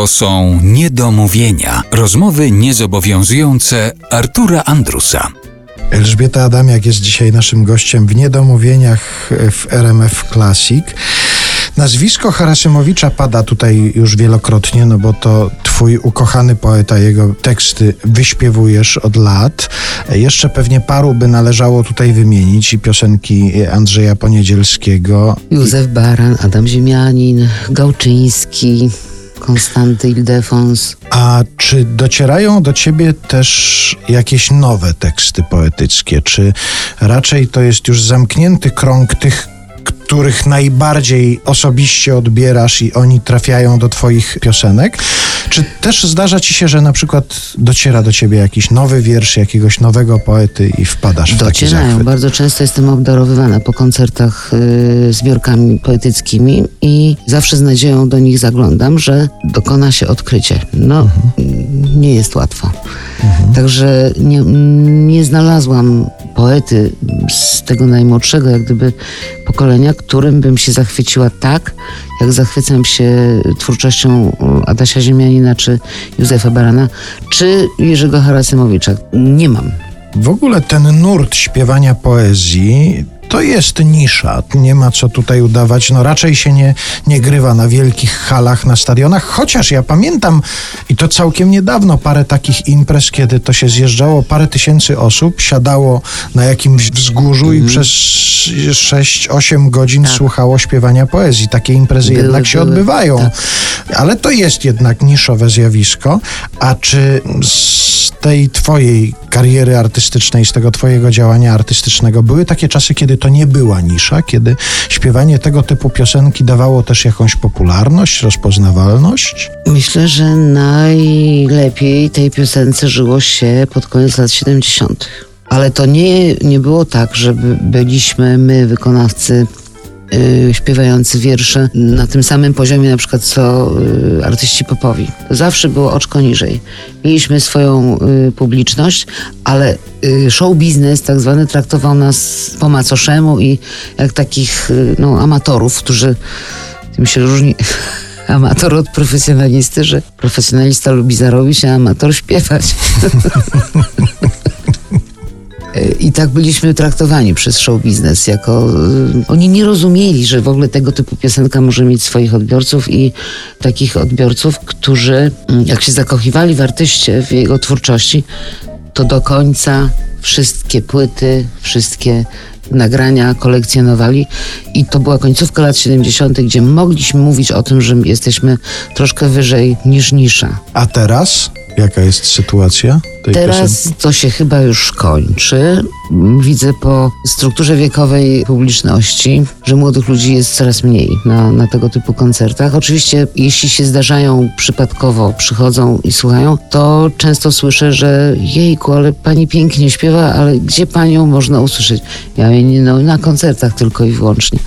To są niedomówienia, rozmowy niezobowiązujące Artura Andrusa. Elżbieta Adamiak jest dzisiaj naszym gościem w Niedomówieniach w RMF Classic. Nazwisko Harasymowicza pada tutaj już wielokrotnie, no bo to twój ukochany poeta, jego teksty wyśpiewujesz od lat. Jeszcze pewnie paru by należało tutaj wymienić i piosenki Andrzeja Poniedzielskiego. Józef Baran, Adam Ziemianin, Gałczyński, Konstanty Ildefons. A czy docierają do ciebie też jakieś nowe teksty poetyckie? Czy raczej to jest już zamknięty krąg tych, których najbardziej osobiście odbierasz i oni trafiają do Twoich piosenek? Czy też zdarza Ci się, że na przykład dociera do Ciebie jakiś nowy wiersz jakiegoś nowego poety i wpadasz w taki Docierają. zachwyt? Bardzo często jestem obdarowywana po koncertach y, zbiorkami poetyckimi i zawsze z nadzieją do nich zaglądam, że dokona się odkrycie. No, Mhm. nie jest łatwo. Także nie, nie znalazłam poety z tego najmłodszego, jak gdyby pokolenia, którym bym się zachwyciła tak, jak zachwycam się twórczością Adasia Ziemianina, czy Józefa Barana, czy Jerzego Harasymowicza. Nie mam. W ogóle ten nurt śpiewania poezji to jest nisza. Nie ma co tutaj udawać. No raczej się nie, nie grywa na wielkich halach, na stadionach. Chociaż ja pamiętam, i to całkiem niedawno, parę takich imprez, kiedy to się zjeżdżało parę tysięcy osób, siadało na jakimś wzgórzu i przez 6-8 godzin słuchało śpiewania poezji. Takie imprezy Były, jednak się były, odbywają. tak. Ale to jest jednak niszowe zjawisko. A czy z tej twojej kariery artystycznej, z tego twojego działania artystycznego były takie czasy, kiedy to nie była nisza, kiedy śpiewanie tego typu piosenki dawało też jakąś popularność, rozpoznawalność? Myślę, że najlepiej tej piosence żyło się pod koniec lat 70. Ale to nie, nie było tak, że by- byliśmy my, wykonawcy, yy, śpiewający wiersze na tym samym poziomie, na przykład co yy, artyści popowi. Zawsze było oczko niżej. Mieliśmy swoją yy, publiczność, ale show biznes tak zwany traktował nas po macoszemu i jak takich no, amatorów, którzy tym się różni amator od profesjonalisty, że profesjonalista lubi zarobić, a amator śpiewać. I tak byliśmy traktowani przez show biznes jako... y, Oni nie rozumieli, że w ogóle tego typu piosenka może mieć swoich odbiorców i takich odbiorców, którzy mm, jak się zakochiwali w artyście, w jego twórczości, to do końca wszystkie płyty, wszystkie nagrania kolekcjonowali i to była końcówka lat 70., gdzie mogliśmy mówić o tym, że jesteśmy troszkę wyżej niż nisza. A teraz? Jaka jest sytuacja tej piosenki? Teraz to się chyba już kończy. Widzę po strukturze wiekowej publiczności, że młodych ludzi jest coraz mniej na, na tego typu koncertach. Oczywiście, jeśli się zdarzają przypadkowo, przychodzą i słuchają, to często słyszę, że jejku, ale pani pięknie śpiewa, ale gdzie panią można usłyszeć? Ja nie, no, na koncertach tylko i wyłącznie.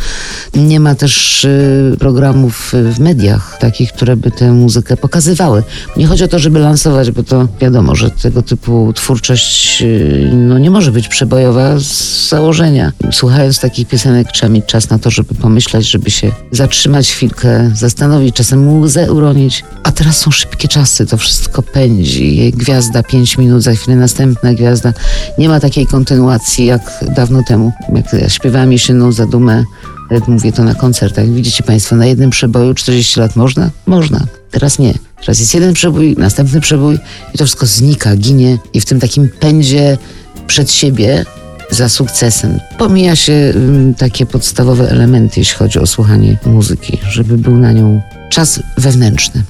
Nie ma też y, programów w mediach takich, które by tę muzykę pokazywały. Nie chodzi o to, żeby lansować, bo to wiadomo, że tego typu twórczość y, no, nie może być przebojowa z założenia. Słuchając takich piosenek trzeba mieć czas na to, żeby pomyśleć, żeby się zatrzymać chwilkę, zastanowić, czasem łzę uronić. A teraz są szybkie czasy, to wszystko pędzi. Gwiazda, pięć minut, za chwilę następna gwiazda. Nie ma takiej kontynuacji jak dawno temu. Jak ja śpiewałam jesienną zadumę, mówię to na koncertach. Widzicie Państwo, na jednym przeboju 40 lat można? Można. Teraz nie. Teraz jest jeden przebój, następny przebój i to wszystko znika, ginie i w tym takim pędzie przed siebie za sukcesem. Pomija się takie podstawowe elementy, jeśli chodzi o słuchanie muzyki, żeby był na nią czas wewnętrzny.